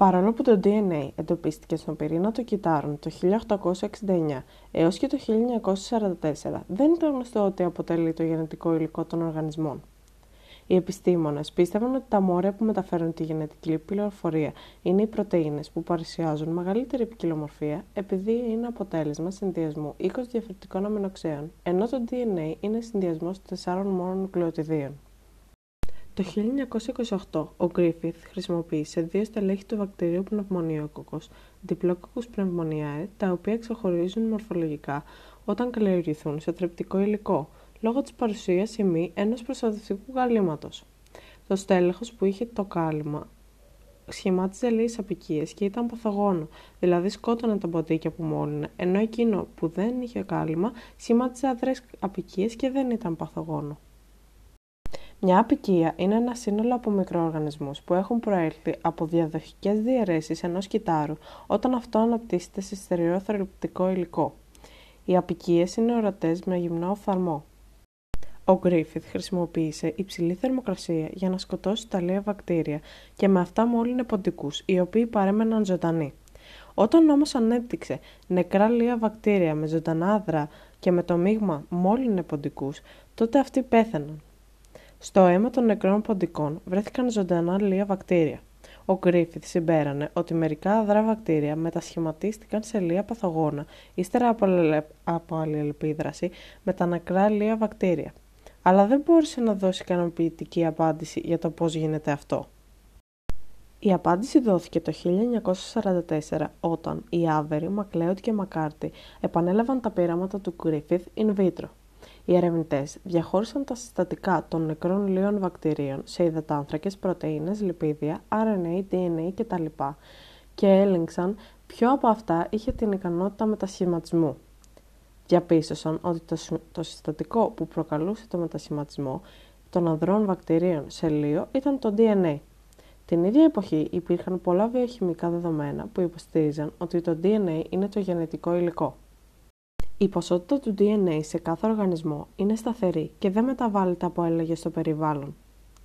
Παρόλο που το DNA εντοπίστηκε στον πυρήνα των κυτάρων το 1869 έως και το 1944, δεν ήταν γνωστό ότι αποτελεί το γενετικό υλικό των οργανισμών. Οι επιστήμονες πίστευαν ότι τα μόρια που μεταφέρουν τη γενετική πληροφορία είναι οι πρωτεΐνες που παρουσιάζουν μεγαλύτερη ποικιλομορφία επειδή είναι αποτέλεσμα συνδυασμού 20 διαφορετικών αμινοξέων, ενώ το DNA είναι συνδυασμός τεσσάρων μόνων νουκλεοτιδίων. Το 1928, ο Γκρίφιθ χρησιμοποίησε δύο στελέχη του βακτηρίου πνευμονιόκοκος, διπλόκοκους πνευμονιάe, τα οποία ξεχωρίζουν μορφολογικά όταν καλλιεργηθούν σε θρεπτικό υλικό, λόγω της παρουσίας ή μη ενός προστατευτικού καλλίματος. Το στέλεχος που είχε το κάλυμα σχημάτιζε λίγες απικίες και ήταν παθογόνο, δηλαδή σκότωνε τα ποτίκια που μόλυνε, ενώ εκείνο που δεν είχε κάλυμα σχημάτιζε αδρές απικίες και δεν ήταν παθογόνο. Μια απικία είναι ένα σύνολο από μικροοργανισμούς που έχουν προέλθει από διαδοχικές διαιρέσεις ενός κυτάρου όταν αυτό αναπτύσσεται σε στερεοθρεπτικό υλικό. Οι απικίες είναι ορατές με γυμνό οφθαλμό. Ο Γκρίφιθ χρησιμοποίησε υψηλή θερμοκρασία για να σκοτώσει τα λία βακτήρια και με αυτά μόλυνε ποντικούς, οι οποίοι παρέμεναν ζωντανοί. Όταν όμως ανέπτυξε νεκρά λία βακτήρια με ζωντανά άδρα και με το μείγμα μόλυνε ποντικούς, τότε αυτοί πέθαναν. Στο αίμα των νεκρών ποντικών βρέθηκαν ζωντανά λία βακτήρια. Ο Γκρίφιθ συμπέρανε ότι μερικά αδρά βακτήρια μετασχηματίστηκαν σε λία παθογόνα ύστερα από αλληλεπίδραση με τα νεκρά λία βακτήρια. Αλλά δεν μπόρεσε να δώσει ικανοποιητική απάντηση για το πώς γίνεται αυτό. Η απάντηση δόθηκε το 1944 όταν οι Άβεροι, Μακλέωτ και Μακάρτι επανέλαβαν τα πειράματα του Γκρίφιθ in vitro. Οι ερευνητές διαχώρισαν τα συστατικά των νεκρών λίων βακτηρίων σε υδατάνθρακες, πρωτεΐνες, λιπίδια, RNA, DNA κτλ. και έλεγξαν ποιο από αυτά είχε την ικανότητα μετασχηματισμού. Διαπίστωσαν ότι το συστατικό που προκαλούσε το μετασχηματισμό των ανδρών βακτηρίων σε λίο ήταν το DNA. Την ίδια εποχή υπήρχαν πολλά βιοχημικά δεδομένα που υποστήριζαν ότι το DNA είναι το γενετικό υλικό. Η ποσότητα του DNA σε κάθε οργανισμό είναι σταθερή και δεν μεταβάλλεται από έλεγε στο περιβάλλον.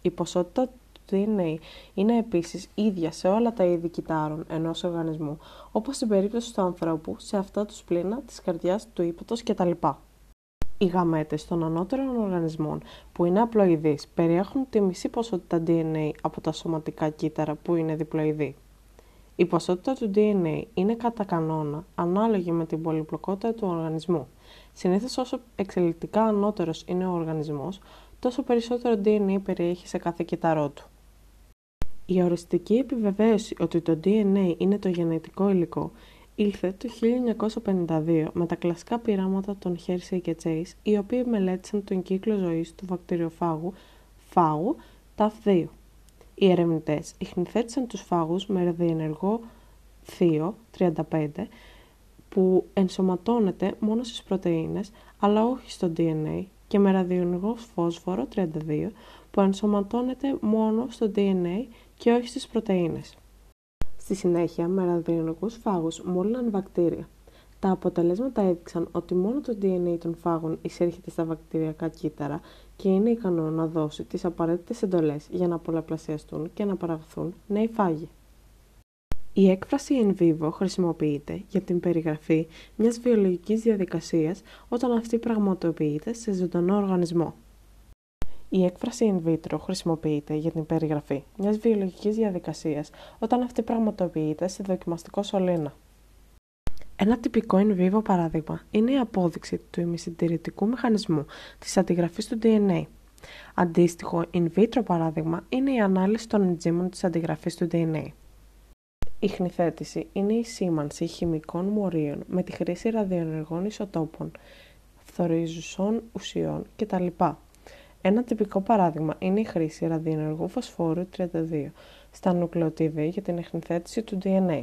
Η ποσότητα του DNA είναι επίσης ίδια σε όλα τα είδη κυτάρων ενός οργανισμού, όπως στην περίπτωση του ανθρώπου, σε αυτά του σπλήνα, της καρδιάς, του ύπατος κτλ. Οι γαμέτες των ανώτερων οργανισμών που είναι απλοειδείς περιέχουν τη μισή ποσότητα DNA από τα σωματικά κύτταρα που είναι διπλοειδή. Η ποσότητα του DNA είναι κατά κανόνα ανάλογη με την πολυπλοκότητα του οργανισμού. Συνήθως, όσο εξελικτικά ανώτερος είναι ο οργανισμός, τόσο περισσότερο DNA περιέχει σε κάθε κύτταρό του. Η οριστική επιβεβαίωση ότι το DNA είναι το γενετικό υλικό ήλθε το 1952 με τα κλασικά πειράματα των Hersey και Chase, οι οποίοι μελέτησαν τον κύκλο ζωής του βακτηριοφάγου φάγου TAF2. Οι ερευνητές ιχνηθέτησαν τους φάγους με ραδιενεργό θείο 35 που ενσωματώνεται μόνο στις πρωτεΐνες αλλά όχι στο DNA και με ραδιενεργό φόσφορο 32 που ενσωματώνεται μόνο στο DNA και όχι στις πρωτεΐνες. Στη συνέχεια, με ραδιενεργούς φάγους μόλυναν βακτήρια. Τα αποτελέσματα έδειξαν ότι μόνο το DNA των φάγων εισέρχεται στα βακτηριακά κύτταρα και είναι ικανό να δώσει τις απαραίτητες εντολές για να πολλαπλασιαστούν και να παραχθούν νέοι φάγοι. Η έκφραση in vivo χρησιμοποιείται για την περιγραφή μιας βιολογικής διαδικασίας όταν αυτή πραγματοποιείται σε ζωντανό οργανισμό. Η έκφραση in vitro χρησιμοποιείται για την περιγραφή μιας βιολογικής διαδικασίας όταν αυτή πραγματοποιείται σε δοκιμαστικό σωλήνα. Ένα τυπικό in vivo παράδειγμα είναι η απόδειξη του ημισυντηρητικού μηχανισμού της αντιγραφής του DNA. Αντίστοιχο in vitro παράδειγμα είναι η ανάλυση των εντζήμων της αντιγραφής του DNA. Η χνηθέτηση είναι η σήμανση χημικών μορίων με τη χρήση ραδιοενεργών ισοτόπων, φθοριζουσών ουσιών κτλ. Ένα τυπικό παράδειγμα είναι η χρήση ραδιενεργού φωσφόρου 32 στα νουκλεοτίδια για την εχνηθέτηση του DNA.